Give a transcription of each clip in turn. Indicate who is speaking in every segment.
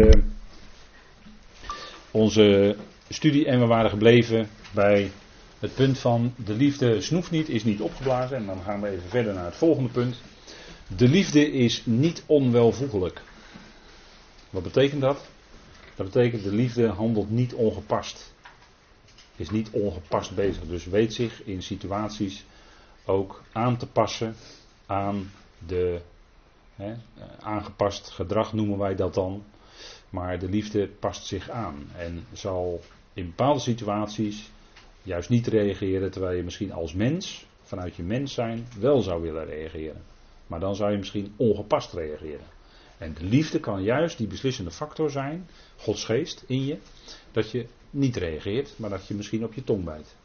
Speaker 1: Uh, onze studie en we waren gebleven bij het punt van de liefde snoeft niet, is niet opgeblazen. En dan gaan we even verder naar het volgende punt. De liefde is niet onwelvoegelijk. Wat betekent dat? Dat betekent de liefde handelt niet ongepast. Is niet ongepast bezig. Dus weet zich in situaties ook aan te passen aan de hè, aangepast gedrag noemen wij dat dan. Maar de liefde past zich aan en zal in bepaalde situaties juist niet reageren terwijl je misschien als mens, vanuit je mens zijn, wel zou willen reageren. Maar dan zou je misschien ongepast reageren. En de liefde kan juist die beslissende factor zijn, Gods geest in je, dat je niet reageert, maar dat je misschien op je tong bijt.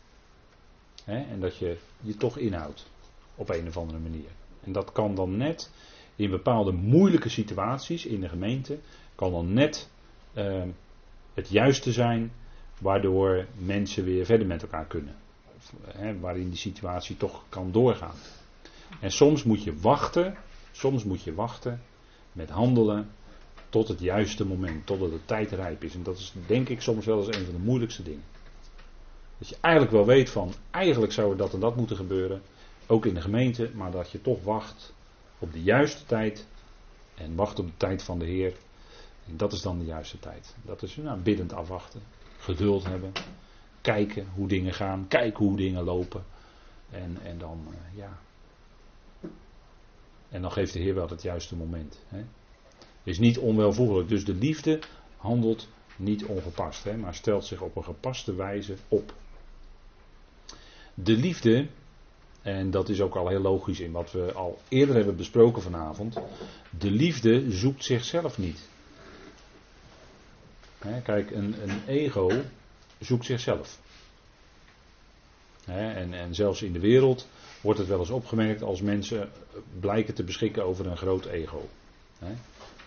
Speaker 1: en dat je je toch inhoudt op een of andere manier. En dat kan dan net in bepaalde moeilijke situaties in de gemeente, kan dan net uh, het juiste zijn waardoor mensen weer verder met elkaar kunnen. Waarin die situatie toch kan doorgaan. En soms moet je wachten, soms moet je wachten met handelen tot het juiste moment, totdat de tijd rijp is. En dat is denk ik soms wel eens een van de moeilijkste dingen. Dat je eigenlijk wel weet van, eigenlijk zou er dat en dat moeten gebeuren, ook in de gemeente, maar dat je toch wacht op de juiste tijd en wacht op de tijd van de Heer. Dat is dan de juiste tijd. Dat is nou, biddend afwachten, geduld hebben, kijken hoe dingen gaan, kijken hoe dingen lopen. En, en dan, uh, ja. En dan geeft de Heer wel het juiste moment. Hè. Is niet onwelvoegelijk. Dus de liefde handelt niet ongepast, hè, maar stelt zich op een gepaste wijze op. De liefde en dat is ook al heel logisch in wat we al eerder hebben besproken vanavond. De liefde zoekt zichzelf niet. Kijk, een, een, ego zoekt zichzelf. en, en zelfs in de wereld wordt het wel eens opgemerkt als mensen blijken te beschikken over een groot ego.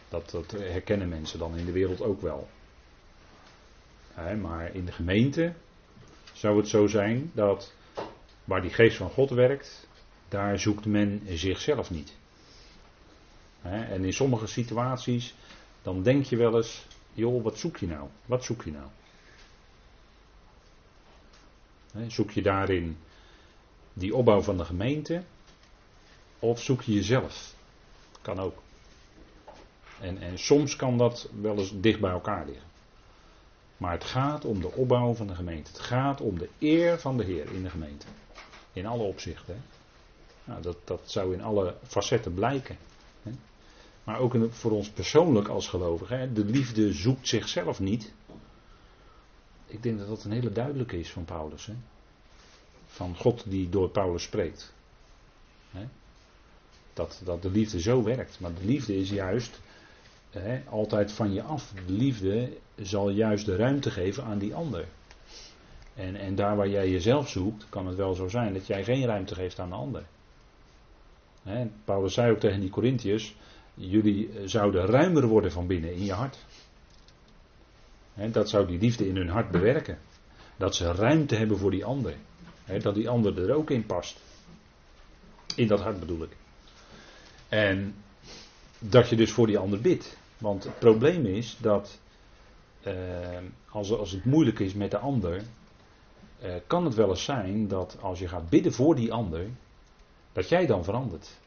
Speaker 1: dat, dat, herkennen mensen dan in de wereld ook wel. maar in de gemeente zou het zo zijn dat Waar die geest van God werkt, daar zoekt men zichzelf niet. En in sommige situaties, dan denk je wel eens, joh, wat zoek je nou? Wat zoek je nou? Zoek je daarin die opbouw van de gemeente? Of zoek je jezelf? Kan ook. En, en soms kan dat wel eens dicht bij elkaar liggen. Maar het gaat om de opbouw van de gemeente. Het gaat om de eer van de Heer in de gemeente. In alle opzichten. Nou, dat, dat zou in alle facetten blijken. Hè. Maar ook voor ons persoonlijk als gelovigen. De liefde zoekt zichzelf niet. Ik denk dat dat een hele duidelijke is van Paulus. Hè. Van God die door Paulus spreekt. Hè. Dat, dat de liefde zo werkt. Maar de liefde is juist altijd van je af. De liefde zal juist de ruimte geven aan die ander. En, en daar waar jij jezelf zoekt, kan het wel zo zijn dat jij geen ruimte geeft aan de ander. He, Paulus zei ook tegen die Corinthiërs: jullie zouden ruimer worden van binnen in je hart. dat zou die liefde in hun hart bewerken. Dat ze ruimte hebben voor die ander. dat die ander er ook in past. In dat hart bedoel ik. En dat je dus voor die ander bidt. Want het probleem is dat eh, als, als het moeilijk is met de ander, eh, kan het wel eens zijn dat als je gaat bidden voor die ander, dat jij dan verandert.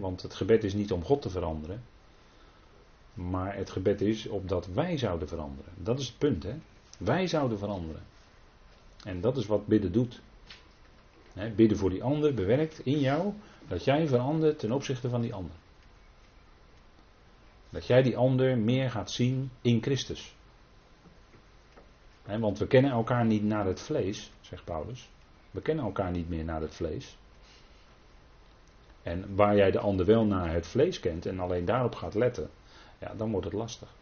Speaker 1: Want het gebed is niet om God te veranderen, maar het gebed is opdat wij zouden veranderen. Dat is het punt, hè? Wij zouden veranderen. En dat is wat bidden doet. bidden voor die ander bewerkt in jou dat jij verandert ten opzichte van die ander. Dat jij die ander meer gaat zien in Christus want we kennen elkaar niet naar het vlees, zegt Paulus. We kennen elkaar niet meer naar het vlees. En waar jij de ander wel naar het vlees kent en alleen daarop gaat letten, ja, dan wordt het lastig.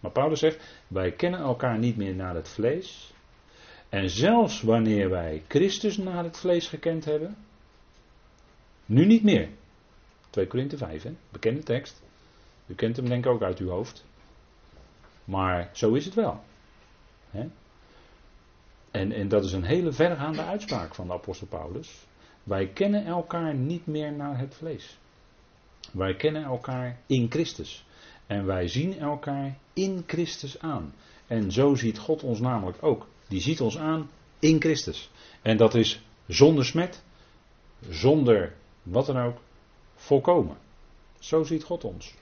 Speaker 1: Maar Paulus zegt, wij kennen elkaar niet meer naar het vlees. En zelfs wanneer wij Christus naar het vlees gekend hebben, nu niet meer. 2 Korinthe 5, hè? bekende tekst. U kent hem denk ik ook uit uw hoofd. Maar zo is het wel. En, en dat is een hele vergaande uitspraak van de apostel Paulus. Wij kennen elkaar niet meer naar het vlees. Wij kennen elkaar in Christus. En wij zien elkaar in Christus aan. En zo ziet God ons namelijk ook. Die ziet ons aan in Christus. En dat is zonder smet, zonder wat dan ook, volkomen. Zo ziet God ons.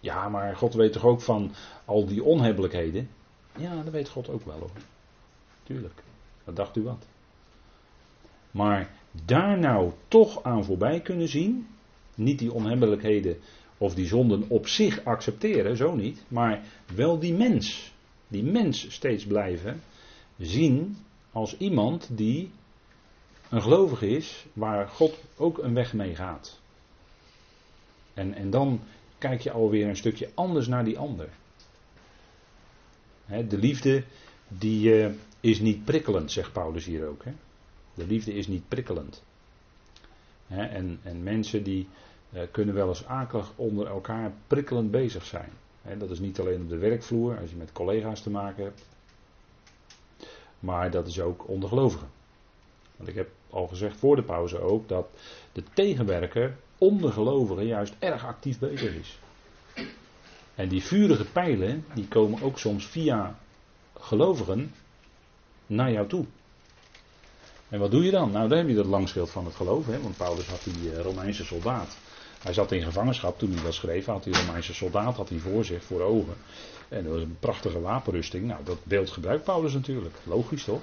Speaker 1: Ja, maar God weet toch ook van al die onhebbelijkheden? Ja, dat weet God ook wel hoor. Tuurlijk. Dat dacht u wat. Maar daar nou toch aan voorbij kunnen zien, niet die onhebbelijkheden of die zonden op zich accepteren, zo niet, maar wel die mens, die mens steeds blijven zien als iemand die een gelovige is, waar God ook een weg mee gaat. En, en dan kijk je alweer een stukje anders naar die ander. de liefde die uh, is niet prikkelend, zegt Paulus hier ook. De liefde is niet prikkelend. en, en mensen die uh, kunnen wel eens akelig onder elkaar prikkelend bezig zijn. dat is niet alleen op de werkvloer, als je met collega's te maken hebt. Maar dat is ook onder gelovigen. Want ik heb al gezegd voor de pauze ook dat de tegenwerker onder gelovigen juist erg actief bezig is. En die vurige pijlen, die komen ook soms via gelovigen naar jou toe. En wat doe je dan? Nou, dan heb je dat langschild van het geloof, hè? want Paulus had die eh, Romeinse soldaat. Hij zat in gevangenschap toen hij dat schreef, had die Romeinse soldaat had hij voor zich, voor ogen. En dat was een prachtige wapenrusting. Nou, dat beeld gebruikt Paulus natuurlijk. Logisch toch?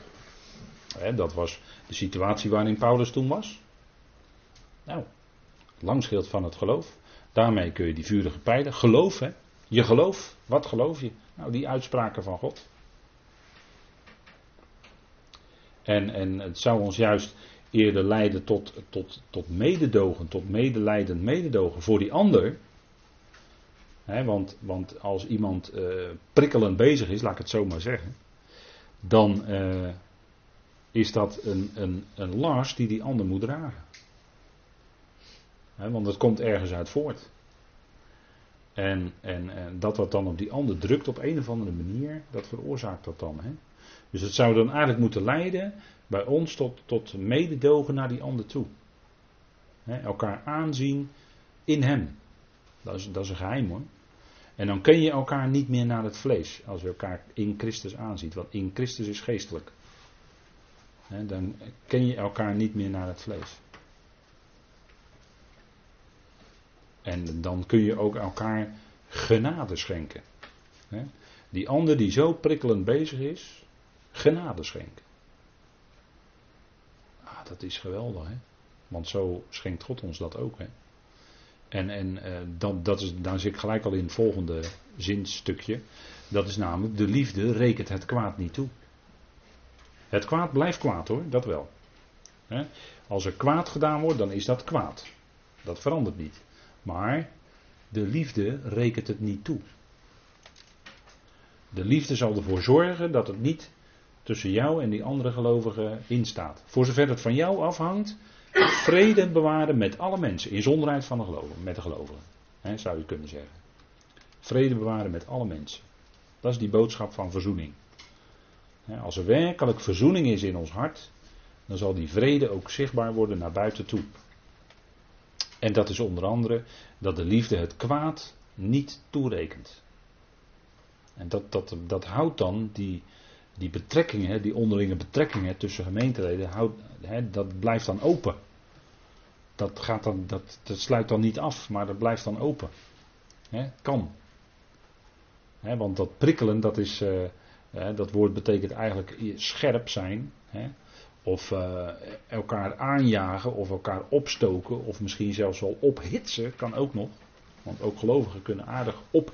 Speaker 1: dat was de situatie waarin Paulus toen was. Nou, langschild van het geloof. Daarmee kun je die vurige pijlen. Geloof, hè? Je geloof. Wat geloof je? Nou, die uitspraken van God. En, en het zou ons juist eerder leiden tot, tot, tot mededogen, tot medelijdend mededogen voor die ander. want, want als iemand uh, prikkelend bezig is, laat ik het zo maar zeggen, dan uh, is dat een, een, een last die die ander moet dragen. want het komt ergens uit voort. En, en, en, dat wat dan op die ander drukt op een of andere manier, dat veroorzaakt dat dan. Dus het zou dan eigenlijk moeten leiden bij ons tot, tot mededogen naar die ander toe. elkaar aanzien in hem. Dat is, dat is een geheim hoor. En dan ken je elkaar niet meer naar het vlees. Als je elkaar in Christus aanziet. Want in Christus is geestelijk. dan ken je elkaar niet meer naar het vlees. En dan kun je ook elkaar genade schenken. Die ander die zo prikkelend bezig is, genade schenken. Ah, dat is geweldig, hè? Want zo schenkt God ons dat ook, hè? En, en uh, dan, dat is, dan zit ik gelijk al in het volgende zinstukje. Dat is namelijk, de liefde rekent het kwaad niet toe. Het kwaad blijft kwaad hoor, dat wel. Als er kwaad gedaan wordt, dan is dat kwaad. Dat verandert niet. Maar de liefde rekent het niet toe. De liefde zal ervoor zorgen dat het niet tussen jou en die andere gelovigen instaat. Voor zover het van jou afhangt, vrede bewaren met alle mensen, in zonderheid van de gelovigen, met de gelovigen. zou je kunnen zeggen. Vrede bewaren met alle mensen. Dat is die boodschap van verzoening. als er werkelijk verzoening is in ons hart, dan zal die vrede ook zichtbaar worden naar buiten toe. En dat is onder andere dat de liefde het kwaad niet toerekent. En dat, dat, dat houdt dan die, die betrekkingen, die onderlinge betrekkingen tussen gemeenteleden, dat blijft dan open. Dat, gaat dan, dat, dat sluit dan niet af, maar dat blijft dan open. Kan. Want dat prikkelen, dat, is, uh, dat woord betekent eigenlijk scherp zijn. Of uh, elkaar aanjagen of elkaar opstoken of misschien zelfs wel ophitsen kan ook nog. Want ook gelovigen kunnen aardig op,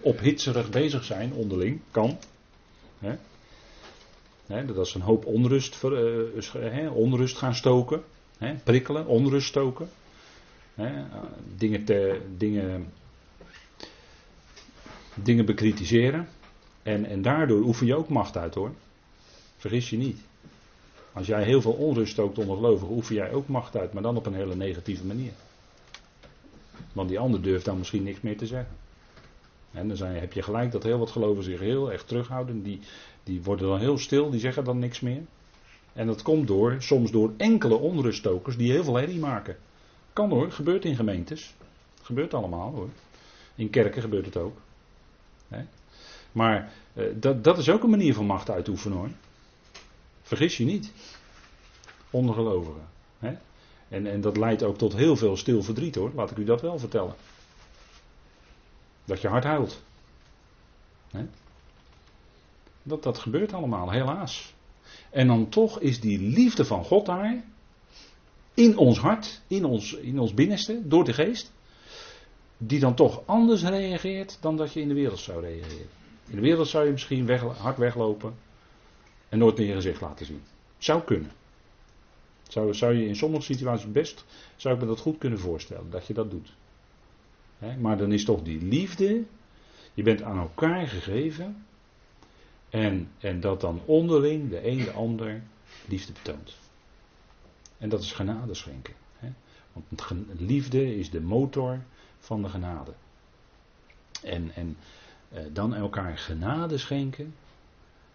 Speaker 1: ophitserig bezig zijn onderling. Kan. Hè? Dat is een hoop onrust, uh, onrust gaan stoken. Hè? Prikkelen, onrust stoken. Hè? Dingen, te, dingen, dingen bekritiseren. En, en daardoor oefen je ook macht uit hoor. Vergis je niet. Als jij heel veel onrust stookt onder gelovigen, oefen jij ook macht uit, maar dan op een hele negatieve manier. Want die ander durft dan misschien niks meer te zeggen. En dan zijn, heb je gelijk dat heel wat gelovigen zich heel erg terughouden. Die, die worden dan heel stil, die zeggen dan niks meer. En dat komt door, soms door enkele onruststokers die heel veel herrie maken. Kan hoor, gebeurt in gemeentes. Gebeurt allemaal hoor. In kerken gebeurt het ook. Maar eh, dat, dat is ook een manier van macht uitoefenen hoor. Vergis je niet. Ondergelovigen. En, en dat leidt ook tot heel veel stil verdriet hoor, laat ik u dat wel vertellen. Dat je hart huilt. Dat, dat gebeurt allemaal, helaas. En dan toch is die liefde van God daar, in ons hart, in ons, in ons binnenste, door de geest, die dan toch anders reageert dan dat je in de wereld zou reageren. In de wereld zou je misschien weg, hard weglopen en nooit meer je gezicht laten zien. Zou kunnen. Zou, zou je in sommige situaties best, zou ik me dat goed kunnen voorstellen, dat je dat doet. Maar dan is toch die liefde, je bent aan elkaar gegeven en, en dat dan onderling de een de ander liefde betoont. En dat is genade schenken. Want liefde is de motor van de genade. En, en eh, dan elkaar genade schenken,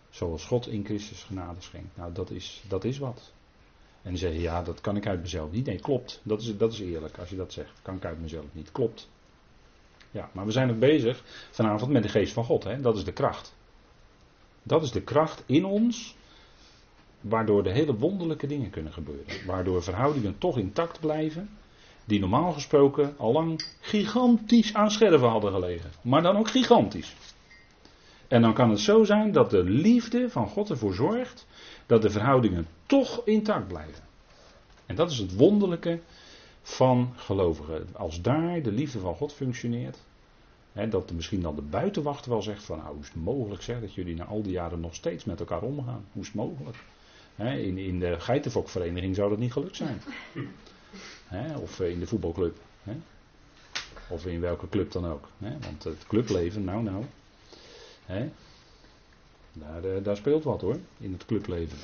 Speaker 1: zoals God in Christus genade schenkt. Nou, dat is, dat is wat. En die zeggen, ja, dat kan ik uit mezelf niet. Nee, klopt. Dat is, dat is eerlijk als je dat zegt. Kan ik uit mezelf niet. Klopt. Ja, maar we zijn ook bezig vanavond met de geest van God. Hè? Dat is de kracht. Dat is de kracht in ons, waardoor de hele wonderlijke dingen kunnen gebeuren. Waardoor verhoudingen toch intact blijven, die normaal gesproken al lang gigantisch aan scherven hadden gelegen. Maar dan ook gigantisch. En dan kan het zo zijn dat de liefde van God ervoor zorgt dat de verhoudingen toch intact blijven. En dat is het wonderlijke van gelovigen. Als daar de liefde van God functioneert, hè, dat misschien dan de buitenwacht wel zegt van nou, hoe is het mogelijk zeg, dat jullie na al die jaren nog steeds met elkaar omgaan? Hoe is het mogelijk? Hè, in, in de geitenfokvereniging zou dat niet gelukt zijn. Hè, of in de voetbalclub. Of in welke club dan ook. Want het clubleven, nou nou. Daar, eh, daar speelt wat hoor, in het clubleven.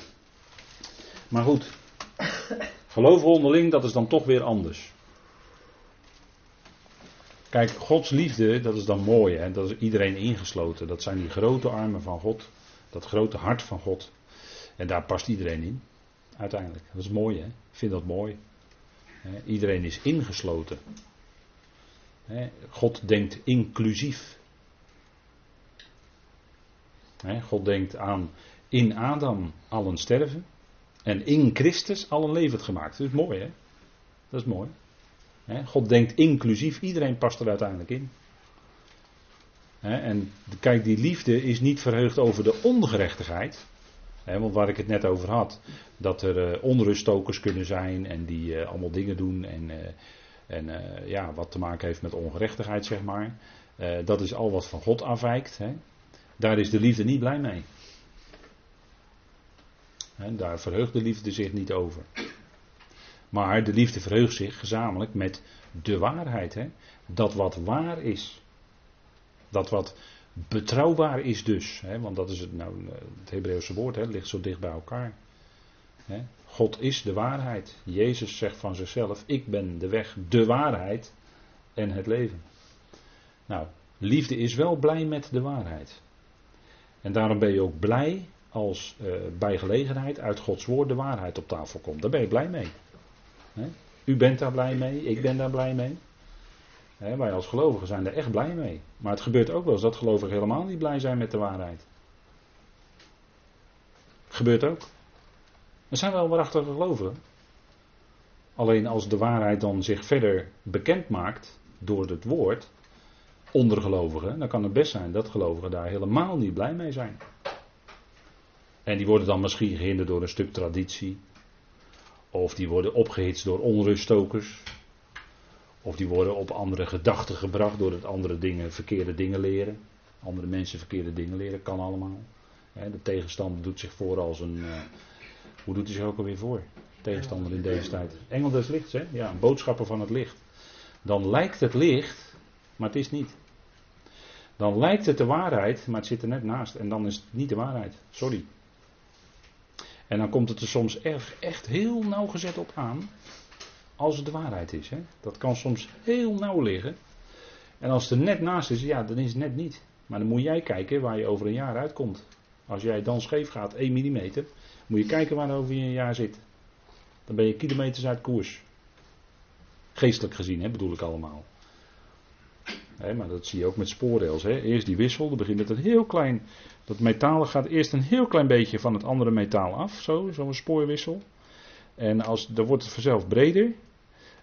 Speaker 1: Maar goed, geloof onderling, dat is dan toch weer anders. Kijk, Gods liefde, dat is dan mooi, hè? dat is iedereen ingesloten. Dat zijn die grote armen van God, dat grote hart van God. En daar past iedereen in, uiteindelijk. Dat is mooi, hè? Ik vind dat mooi. Iedereen is ingesloten. God denkt inclusief. God denkt aan in Adam allen sterven en in Christus allen levend gemaakt. Dat is mooi, hè? Dat is mooi. God denkt inclusief, iedereen past er uiteindelijk in. En kijk, die liefde is niet verheugd over de ongerechtigheid. Want waar ik het net over had, dat er uh, onruststokers kunnen zijn en die uh, allemaal dingen doen en, uh, en ja, wat te maken heeft met ongerechtigheid, zeg maar. dat is al wat van God afwijkt. Daar is de liefde niet blij mee. Daar verheugt de liefde zich niet over. Maar de liefde verheugt zich gezamenlijk met de waarheid. Dat wat waar is. Dat wat betrouwbaar is dus. Want dat is het, nou, het Hebreeuwse woord, hè? ligt zo dicht bij elkaar. God is de waarheid. Jezus zegt van zichzelf: Ik ben de weg, de waarheid en het leven. Nou, liefde is wel blij met de waarheid. En daarom ben je ook blij als uh, bij gelegenheid uit Gods woord de waarheid op tafel komt. Daar ben je blij mee. U bent daar blij mee, ik ben daar blij mee. wij als gelovigen zijn er echt blij mee. Maar het gebeurt ook wel eens dat gelovigen helemaal niet blij zijn met de waarheid. Gebeurt ook. Er zijn wel waarachtige gelovigen. Alleen als de waarheid dan zich verder bekend maakt door het woord, onder gelovigen, dan kan het best zijn dat gelovigen daar helemaal niet blij mee zijn. En die worden dan misschien gehinderd door een stuk traditie. Of die worden opgehitst door onruststokers. Of die worden op andere gedachten gebracht doordat andere dingen, verkeerde dingen leren. Andere mensen verkeerde dingen leren, kan allemaal. De tegenstander doet zich voor als een. Uh, hoe doet hij zich ook alweer voor? Tegenstander in deze tijd. Engel des lichts, hè? Ja, een boodschapper van het licht. Dan lijkt het licht, maar het is niet. Dan lijkt het de waarheid, maar het zit er net naast. En dan is het niet de waarheid. Sorry. En dan komt het er soms echt, heel nauwgezet op aan. Als het de waarheid is. Hè. Dat kan soms heel nauw liggen. En als het er net naast is, ja, dan is het net niet. Maar dan moet jij kijken waar je over een jaar uitkomt. Als jij dan scheef gaat, 1 mm, moet je kijken waar over je een jaar zit. Dan ben je kilometers uit koers. Geestelijk gezien, hè, bedoel ik allemaal. Maar dat zie je ook met spoorrails. Eerst die wissel, dan begint met een heel klein. Dat metalen gaat eerst een heel klein beetje van het andere metaal af, zo, zo'n spoorwissel. En als, dan wordt het vanzelf breder.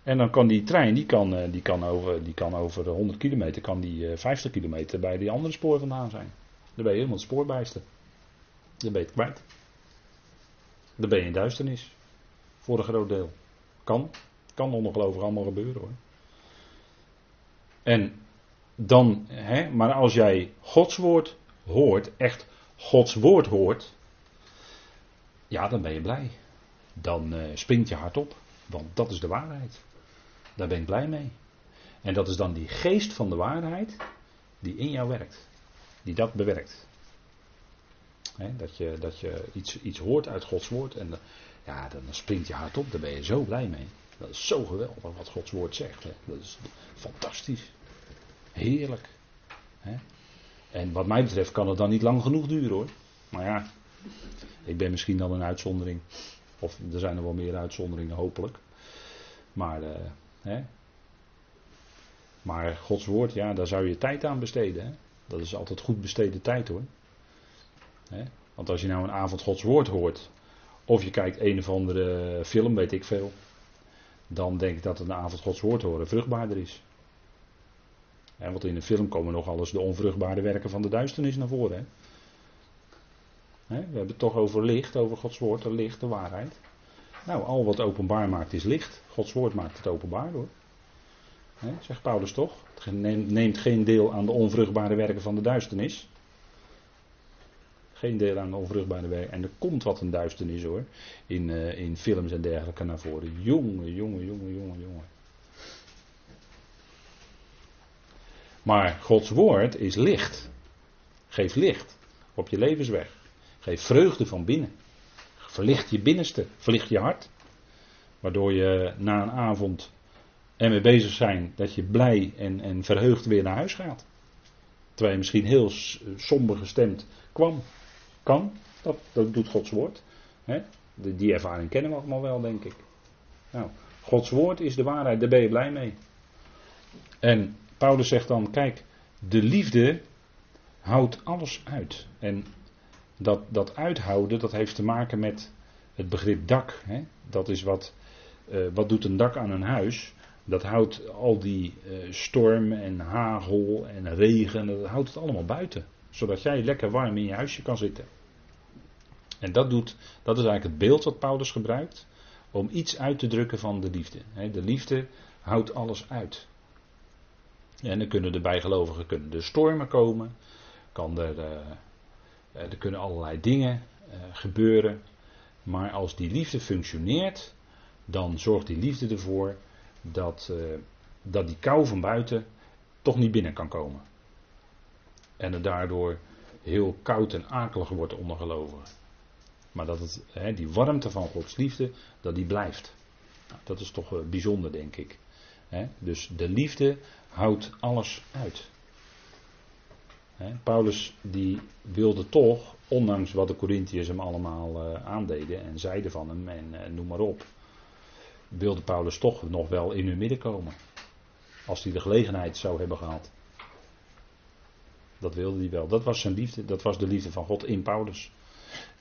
Speaker 1: En dan kan die trein, die kan, eh, die kan, over, die kan over 100 kilometer, kan die 50 eh, kilometer bij die andere spoor vandaan zijn. Dan ben je helemaal het spoorbijster. Dan ben je het kwijt. Dan ben je in duisternis. Voor een groot deel. Kan. Kan ongelooflijk allemaal gebeuren hoor. En dan, hè, maar als jij Gods woord hoort, echt Gods woord hoort, ja, dan ben je blij. Dan uh, springt je hart op, want dat is de waarheid. Daar ben ik blij mee. En dat is dan die geest van de waarheid die in jou werkt, die dat bewerkt. dat je, dat je iets, iets hoort uit Gods woord en ja, dan springt je hart op, daar ben je zo blij mee. Dat is zo geweldig wat Gods woord zegt. Dat is fantastisch. Heerlijk. En wat mij betreft kan het dan niet lang genoeg duren hoor. Maar ja, ik ben misschien dan een uitzondering. Of er zijn er wel meer uitzonderingen, hopelijk. Maar, uh, hè. maar Gods woord, ja, daar zou je tijd aan besteden. Hè. Dat is altijd goed besteden tijd hoor. Hè. Want als je nou een avond Gods woord hoort, of je kijkt een of andere film, weet ik veel, dan denk ik dat een avond Gods woord horen vruchtbaarder is. Want in een film komen nog alles de onvruchtbare werken van de duisternis naar voren. Hè? we hebben het toch over licht, over Gods woord, de licht, de waarheid. Nou, al wat openbaar maakt is licht. Gods woord maakt het openbaar hoor. zegt Paulus toch? Het neemt geen deel aan de onvruchtbare werken van de duisternis. Geen deel aan de onvruchtbare werken. En er komt wat een duisternis hoor. In, uh, in films en dergelijke naar voren. Jongen, jongen, jongen, jongen, jongen. Maar Gods woord is licht. Geef licht op je levensweg. Geef vreugde van binnen. Verlicht je binnenste, verlicht je hart. Waardoor je na een avond en bezig zijn, dat je blij en, en verheugd weer naar huis gaat. Terwijl je misschien heel somber gestemd kwam. Kan, dat, dat doet Gods woord. Die ervaring kennen we allemaal wel, denk ik. Nou, Gods woord is de waarheid, daar ben je blij mee. En Paulus zegt dan, kijk, de liefde houdt alles uit. En dat, dat uithouden, dat heeft te maken met het begrip dak. Hè? Dat is wat, uh, wat doet een dak aan een huis? Dat houdt al die uh, storm en hagel en regen, dat houdt het allemaal buiten. Zodat jij lekker warm in je huisje kan zitten. En dat, doet, dat is eigenlijk het beeld wat Paulus gebruikt om iets uit te drukken van de liefde. De liefde houdt alles uit. En dan kunnen de bijgelovigen kunnen de stormen komen, kan er, uh, er kunnen allerlei dingen uh, gebeuren. Maar als die liefde functioneert, dan zorgt die liefde ervoor dat, dat die kou van buiten toch niet binnen kan komen. En het daardoor heel koud en akelig wordt onder gelovigen. Maar dat het, hè, die warmte van Gods liefde, dat die blijft. Nou, dat is toch bijzonder, denk ik. Hè? Dus de liefde houdt alles uit. Paulus die wilde toch, ondanks wat de Corinthiërs hem allemaal uh, aandeden en zeiden van hem en uh, noem maar op, wilde Paulus toch nog wel in hun midden komen. Als hij de gelegenheid zou hebben gehad. Dat wilde hij wel. Dat was zijn liefde. Dat was de liefde van God in Paulus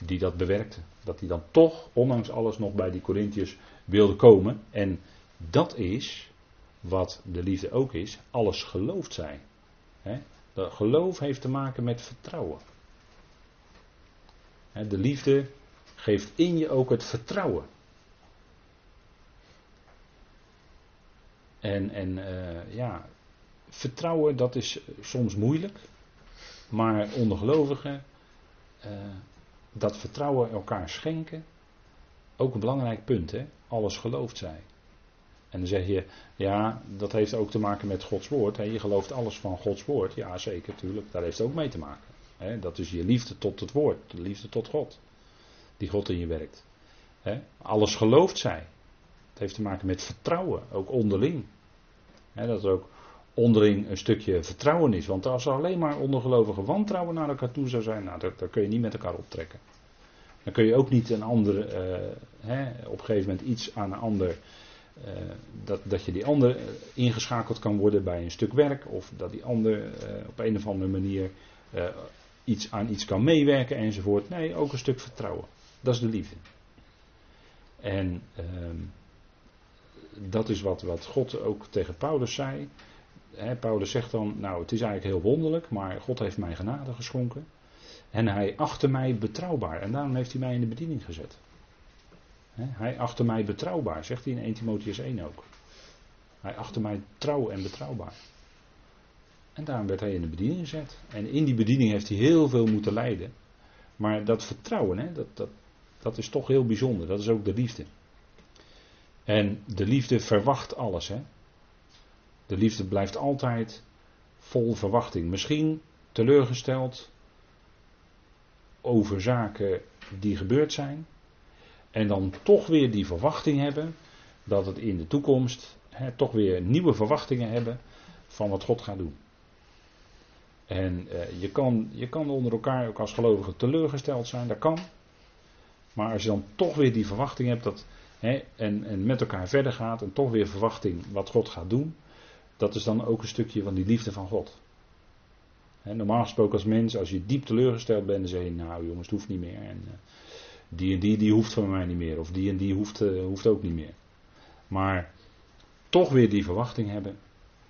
Speaker 1: die dat bewerkte. Dat hij dan toch, ondanks alles, nog bij die Corinthiërs wilde komen. En dat is wat de liefde ook is, alles gelooft zij. Geloof heeft te maken met vertrouwen. De liefde geeft in je ook het vertrouwen. En, en uh, ja, vertrouwen dat is soms moeilijk. Maar onder gelovigen uh, dat vertrouwen elkaar schenken, ook een belangrijk punt, hè? Alles gelooft zij. En dan zeg je, ja, dat heeft ook te maken met Gods woord. Hè? Je gelooft alles van Gods woord. Ja, zeker, tuurlijk. Daar heeft het ook mee te maken. Hè? Dat is je liefde tot het woord, de liefde tot God. Die God in je werkt. Hè? Alles gelooft zij. Het heeft te maken met vertrouwen, ook onderling. Hè, dat ook onderling een stukje vertrouwen is. Want als er alleen maar ondergelovige wantrouwen naar elkaar toe zou zijn, nou, dat, kun je niet met elkaar optrekken. Dan kun je ook niet een ander, uh, hè, op een gegeven moment iets aan een ander eh, dat, dat je die ander ingeschakeld kan worden bij een stuk werk. Of dat die ander op een of andere manier iets, aan iets kan meewerken enzovoort. Nee, ook een stuk vertrouwen. Dat is de liefde. En ehm, dat is wat, wat God ook tegen Paulus zei. Paulus zegt dan, nou het is eigenlijk heel wonderlijk, maar God heeft mij genade geschonken. En hij achtte mij betrouwbaar. En daarom heeft hij mij in de bediening gezet. Hij achtte mij betrouwbaar, zegt hij in 1 Timotheus 1 ook. Hij achtte mij trouw en betrouwbaar. En daarom werd hij in de bediening gezet. En in die bediening heeft hij heel veel moeten lijden. Maar dat vertrouwen, hè, dat, dat, dat is toch heel bijzonder. Dat is ook de liefde. En de liefde verwacht alles. Hè. De liefde blijft altijd vol verwachting. Misschien teleurgesteld over zaken die gebeurd zijn. En dan toch weer die verwachting hebben dat het in de toekomst toch weer nieuwe verwachtingen hebben van wat God gaat doen. En eh, je, kan, je kan onder elkaar ook als gelovige teleurgesteld zijn, dat kan. Maar als je dan toch weer die verwachting hebt dat, en, en met elkaar verder gaat en toch weer verwachting wat God gaat doen, dat is dan ook een stukje van die liefde van God. Normaal gesproken als mens, als je diep teleurgesteld bent, dan zeg je, nou jongens, het hoeft niet meer. En, uh, die en die, die hoeft van mij niet meer. Of die en die hoeft, uh, hoeft ook niet meer. Maar toch weer die verwachting hebben.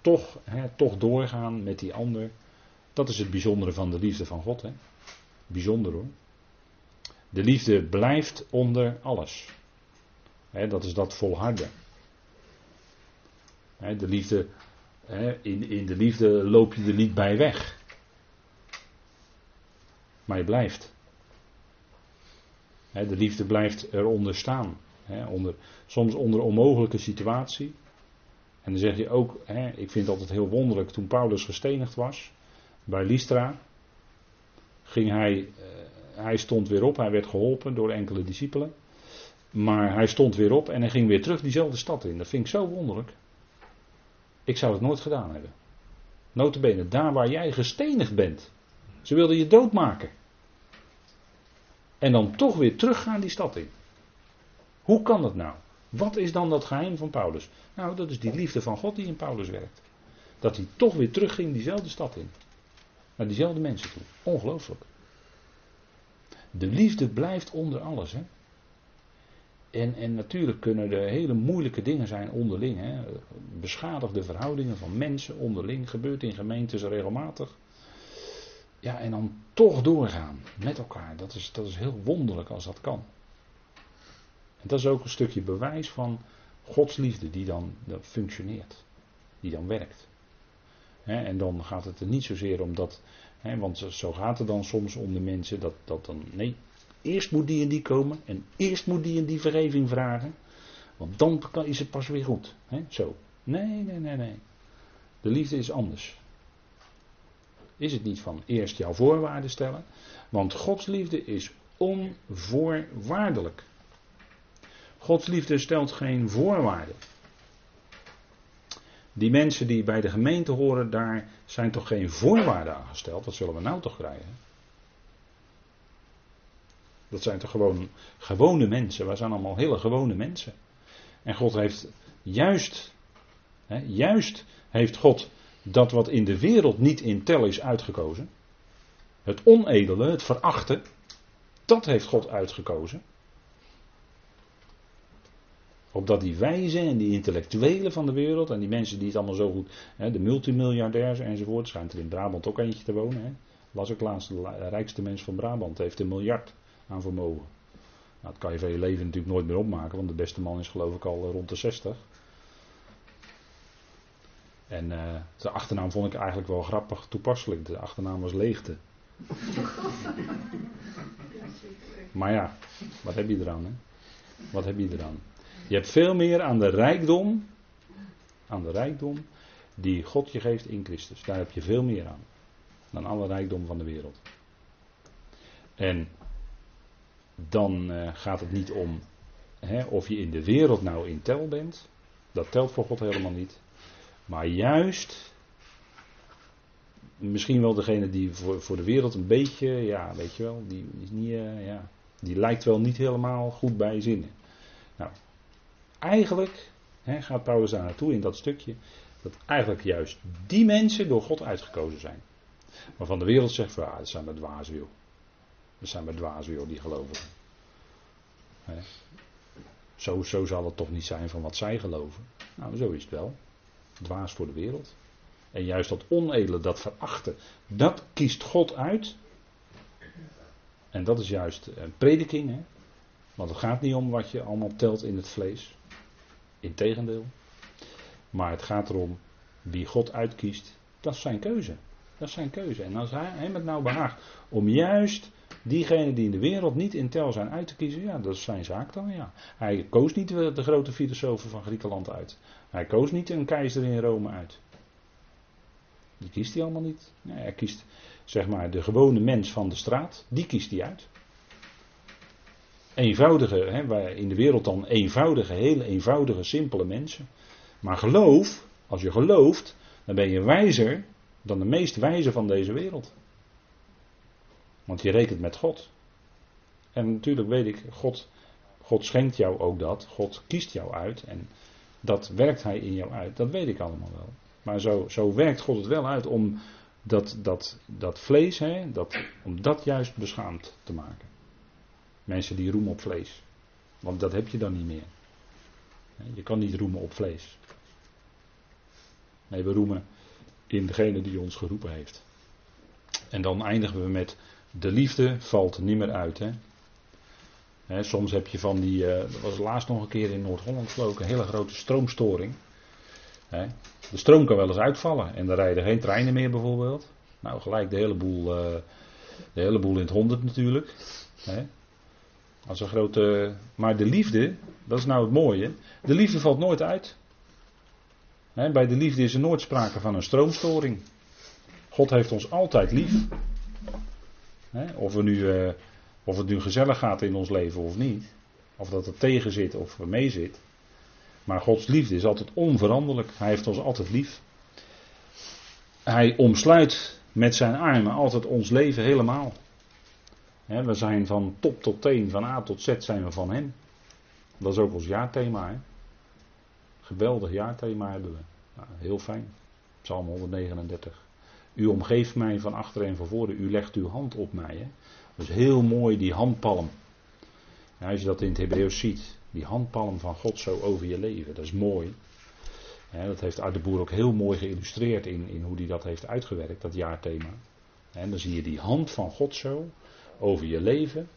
Speaker 1: Toch, hè, toch doorgaan met die ander. Dat is het bijzondere van de liefde van God. Hè? Bijzonder hoor. De liefde blijft onder alles. dat is dat volharden. de liefde, in, in de liefde loop je er niet bij weg. Maar je blijft. De liefde blijft eronder staan. soms onder onmogelijke situatie. En dan zeg je ook, ik vind het altijd heel wonderlijk, toen Paulus gestenigd was bij Lystra, ging hij, eh, hij stond weer op, hij werd geholpen door enkele discipelen. Maar hij stond weer op en hij ging weer terug diezelfde stad in. Dat vind ik zo wonderlijk. Ik zou het nooit gedaan hebben. Notabene, daar waar jij gestenigd bent. Ze wilden je doodmaken. En dan toch weer teruggaan die stad in. Hoe kan dat nou? Wat is dan dat geheim van Paulus? Nou, dat is die liefde van God die in Paulus werkt. Dat hij toch weer terugging diezelfde stad in. Naar diezelfde mensen toe. Ongelooflijk. De liefde blijft onder alles. Hè? En, en natuurlijk kunnen er hele moeilijke dingen zijn onderling. Hè? Beschadigde verhoudingen van mensen onderling. Gebeurt in gemeentes regelmatig. Ja, en dan toch doorgaan met elkaar. Dat is, dat is heel wonderlijk als dat kan. En dat is ook een stukje bewijs van Gods liefde die dan functioneert. Die dan werkt en dan gaat het er niet zozeer om dat, want zo gaat het dan soms om de mensen, dat, dat dan, nee, eerst moet die en die komen en eerst moet die en die vergeving vragen, want dan is het pas weer goed. zo. Nee, nee, nee, nee. De liefde is anders. Is het niet van eerst jouw voorwaarden stellen, want Gods liefde is onvoorwaardelijk. Gods liefde stelt geen voorwaarden. Die mensen die bij de gemeente horen, daar zijn toch geen voorwaarden aangesteld. Wat zullen we nou toch krijgen? Dat zijn toch gewoon gewone mensen. Wij zijn allemaal hele gewone mensen. En God heeft juist, hè, juist heeft God dat wat in de wereld niet in tel is uitgekozen. Het onedele, het verachten, dat heeft God uitgekozen. Opdat die wijzen en die intellectuelen van de wereld en die mensen die het allemaal zo goed, hè, de multimiljardairs enzovoort, schijnt er in Brabant ook eentje te wonen. Hè. Las ik laatst, de rijkste mens van Brabant heeft een miljard aan vermogen. Nou, dat kan je van je leven natuurlijk nooit meer opmaken, want de beste man is geloof ik al rond de 60. En uh, de achternaam vond ik eigenlijk wel grappig toepasselijk. De achternaam was Leegte. maar ja, wat heb je eraan? Hè? Wat heb je eraan? Je hebt veel meer aan de rijkdom, aan de rijkdom die God je geeft in Christus. Daar heb je veel meer aan dan alle rijkdom van de wereld. En dan uh, gaat het niet om hè, of je in de wereld nou in tel bent. Dat telt voor God helemaal niet. Maar juist, misschien wel degene die voor, voor de wereld een beetje, ja, weet je wel, die, is niet, uh, ja, die lijkt wel niet helemaal goed bij zinnen. Nou, eigenlijk, hè, gaat Paulus daar naartoe in dat stukje, dat eigenlijk juist die mensen door God uitgekozen zijn. Maar van de wereld zegt van, ah, dat zijn maar dwazen joh. Dat zijn maar dwazen joh, die gelovigen. Hè. Zo, zo zal het toch niet zijn van wat zij geloven. Nou, zo is het wel. Dwaas voor de wereld. En juist dat onedele, dat verachten, dat kiest God uit. En dat is juist een prediking. Hè? Want het gaat niet om wat je allemaal telt in het vlees. Integendeel. Maar het gaat erom wie God uitkiest. Dat is zijn keuze. Dat is zijn keuze. En als hij, hem het nou behaagt om juist diegenen die in de wereld niet in tel zijn uit te kiezen, ja, dat is zijn zaak dan, ja. Hij koos niet de, de grote filosofen van Griekenland uit. Hij koos niet een keizer in Rome uit. Die kiest hij allemaal niet. Nee, hij kiest, zeg maar, de gewone mens van de straat, die kiest hij uit. Eenvoudige, hè, in de wereld dan eenvoudige, hele eenvoudige, simpele mensen. Maar geloof, als je gelooft, dan ben je wijzer dan de meest wijze van deze wereld. Want je rekent met God. En natuurlijk weet ik, God, God schenkt jou ook dat. God kiest jou uit. En dat werkt Hij in jou uit. Dat weet ik allemaal wel. Maar zo, zo werkt God het wel uit om dat, dat, dat vlees, hè, dat, om dat juist beschaamd te maken. Mensen die roemen op vlees. Want dat heb je dan niet meer. Je kan niet roemen op vlees. Nee, we roemen in degene die ons geroepen heeft. En dan eindigen we met de liefde valt niet meer uit. Hè. soms heb je van die, uh, dat was laatst nog een keer in Noord-Holland geloof een hele grote stroomstoring. De stroom kan wel eens uitvallen en dan rijden geen treinen meer bijvoorbeeld. Nou, gelijk de hele boel, uh, de hele boel in het honderd natuurlijk. Als een grote, maar de liefde, dat is nou het mooie, de liefde valt nooit uit. bij de liefde is er nooit sprake van een stroomstoring. God heeft ons altijd lief. Of, we nu, uh, of het nu gezellig gaat in ons leven of niet. Of dat het tegen zit of mee zit. Maar Gods liefde is altijd onveranderlijk. Hij heeft ons altijd lief. Hij omsluit met zijn armen altijd ons leven helemaal. we zijn van top tot teen, van A tot Z zijn we van hem. Dat is ook ons jaarthema. Geweldig jaarthema hebben we. Nou, heel fijn. Psalm 139. U omgeeft mij van achter en van voren. U legt uw hand op mij. Hè? Dat is heel mooi, die handpalm. als je dat in het Hebreeuws ziet. Die handpalm van God zo over je leven. Dat is mooi. dat heeft de Boer ook heel mooi geïllustreerd in, in hoe hij dat heeft uitgewerkt, dat jaarthema. En dan zie je die hand van God zo over je leven.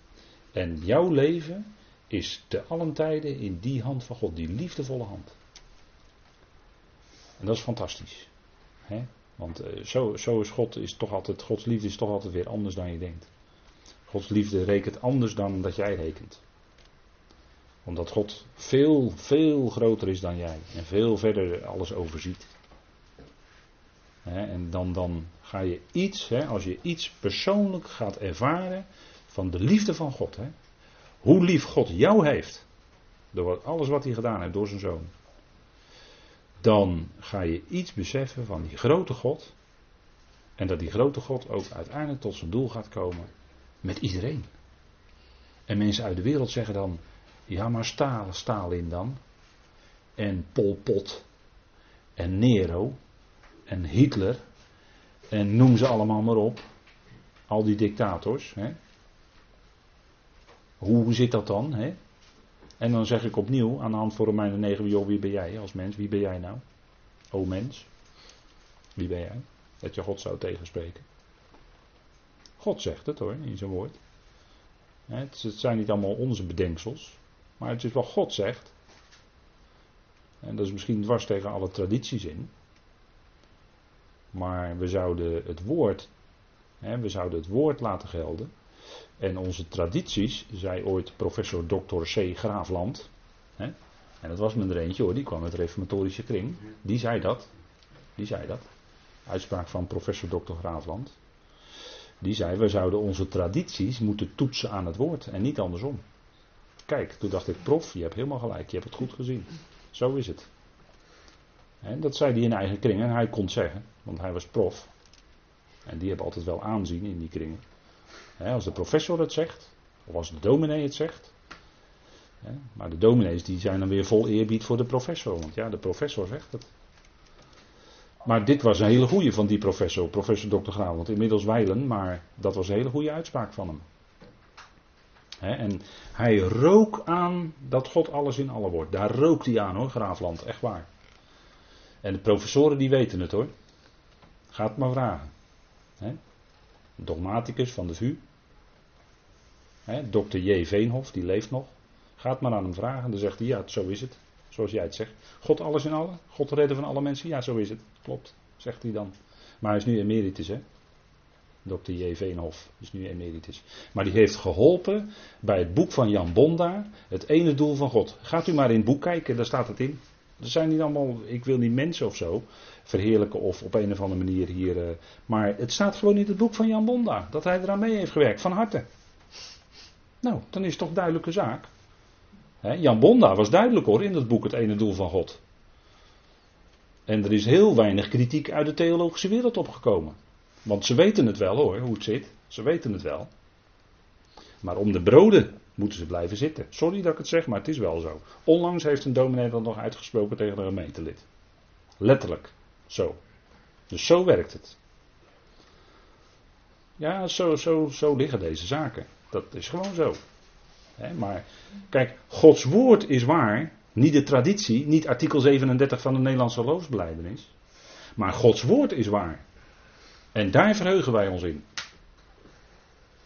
Speaker 1: En jouw leven is te allen tijden in die hand van God, die liefdevolle hand. En dat is fantastisch. Want uh, zo, zo is God, is toch altijd, Gods liefde is toch altijd weer anders dan je denkt. Gods liefde rekent anders dan dat jij rekent omdat God veel, veel groter is dan jij. En veel verder alles overziet. en dan, dan ga je iets, als je iets persoonlijk gaat ervaren van de liefde van God. hoe lief God jou heeft. Door alles wat hij gedaan heeft door zijn zoon. Dan ga je iets beseffen van die grote God. En dat die grote God ook uiteindelijk tot zijn doel gaat komen met iedereen. En mensen uit de wereld zeggen dan: ja, maar Stalin, Stalin dan. En Pol Pot. En Nero. En Hitler. En noem ze allemaal maar op. Al die dictators. Hè? Hoe zit dat dan? Hè? En dan zeg ik opnieuw aan de hand van Romeinen 9, joh, wie ben jij als mens? Wie ben jij nou? O mens. Wie ben jij? Dat je God zou tegenspreken. God zegt het hoor, in zijn woord. Het zijn niet allemaal onze bedenksels. Maar het is wat God zegt. En dat is misschien dwars tegen alle tradities in. Maar we zouden het woord, we zouden het woord laten gelden. En onze tradities, zei ooit professor Dr. C. Graafland. Hè, en dat was me er eentje hoor, die kwam uit de reformatorische kring. Die zei dat. Die zei dat. Uitspraak van professor Dr. Graafland. Die zei, we zouden onze tradities moeten toetsen aan het woord en niet andersom. Kijk, toen dacht ik, prof, je hebt helemaal gelijk, je hebt het goed gezien. Zo is het. En dat zei hij in eigen kringen en hij kon zeggen, want hij was prof. En die hebben altijd wel aanzien in die kringen. Als de professor het zegt, of als de dominee het zegt, Maar de dominees die zijn dan weer vol eerbied voor de professor. Want ja, de professor zegt het. Maar dit was een hele goede van die professor, professor Dr. Graaf. Want inmiddels wijlen, maar dat was een hele goede uitspraak van hem. en hij rook aan dat God alles in alle wordt. Daar rookt hij aan hoor, Graafland, echt waar. En de professoren die weten het hoor. Ga het maar vragen. Dogmaticus van de VU. Dr. J. Veenhof, die leeft nog. Ga het maar aan hem vragen. Dan zegt hij, ja, zo is het. Zoals jij het zegt. God alles in alle? God redden van alle mensen? Ja, zo is het. Klopt, zegt hij dan. Maar hij is nu emeritus, hè. Dr. J. Veenhof is nu emeritus. Maar die heeft geholpen bij het boek van Jan Bonda, het ene doel van God. Gaat u maar in het boek kijken, daar staat het in. Er zijn niet allemaal, ik wil niet mensen of zo verheerlijken of op een of andere manier hier. Uh, maar het staat gewoon in het boek van Jan Bonda, dat hij eraan mee heeft gewerkt, van harte. Nou, dan is het toch duidelijke zaak. Jan Bonda was duidelijk hoor in dat boek Het ene doel van God. En er is heel weinig kritiek uit de theologische wereld opgekomen. Want ze weten het wel hoor, hoe het zit. Ze weten het wel. Maar om de broden moeten ze blijven zitten. Sorry dat ik het zeg, maar het is wel zo. Onlangs heeft een dominee dat nog uitgesproken tegen een gemeentelid. Letterlijk. Zo. Dus zo werkt het. Ja, zo, zo, zo liggen deze zaken. Dat is gewoon zo maar kijk, Gods woord is waar. Niet de traditie, niet artikel 37 van de Nederlandse geloofsbeleidenis. Maar Gods woord is waar. En daar verheugen wij ons in.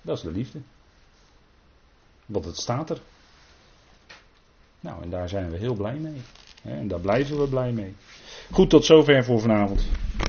Speaker 1: Dat is de liefde. Want het staat er. Nou, en daar zijn we heel blij mee. En daar blijven we blij mee. Goed, tot zover voor vanavond.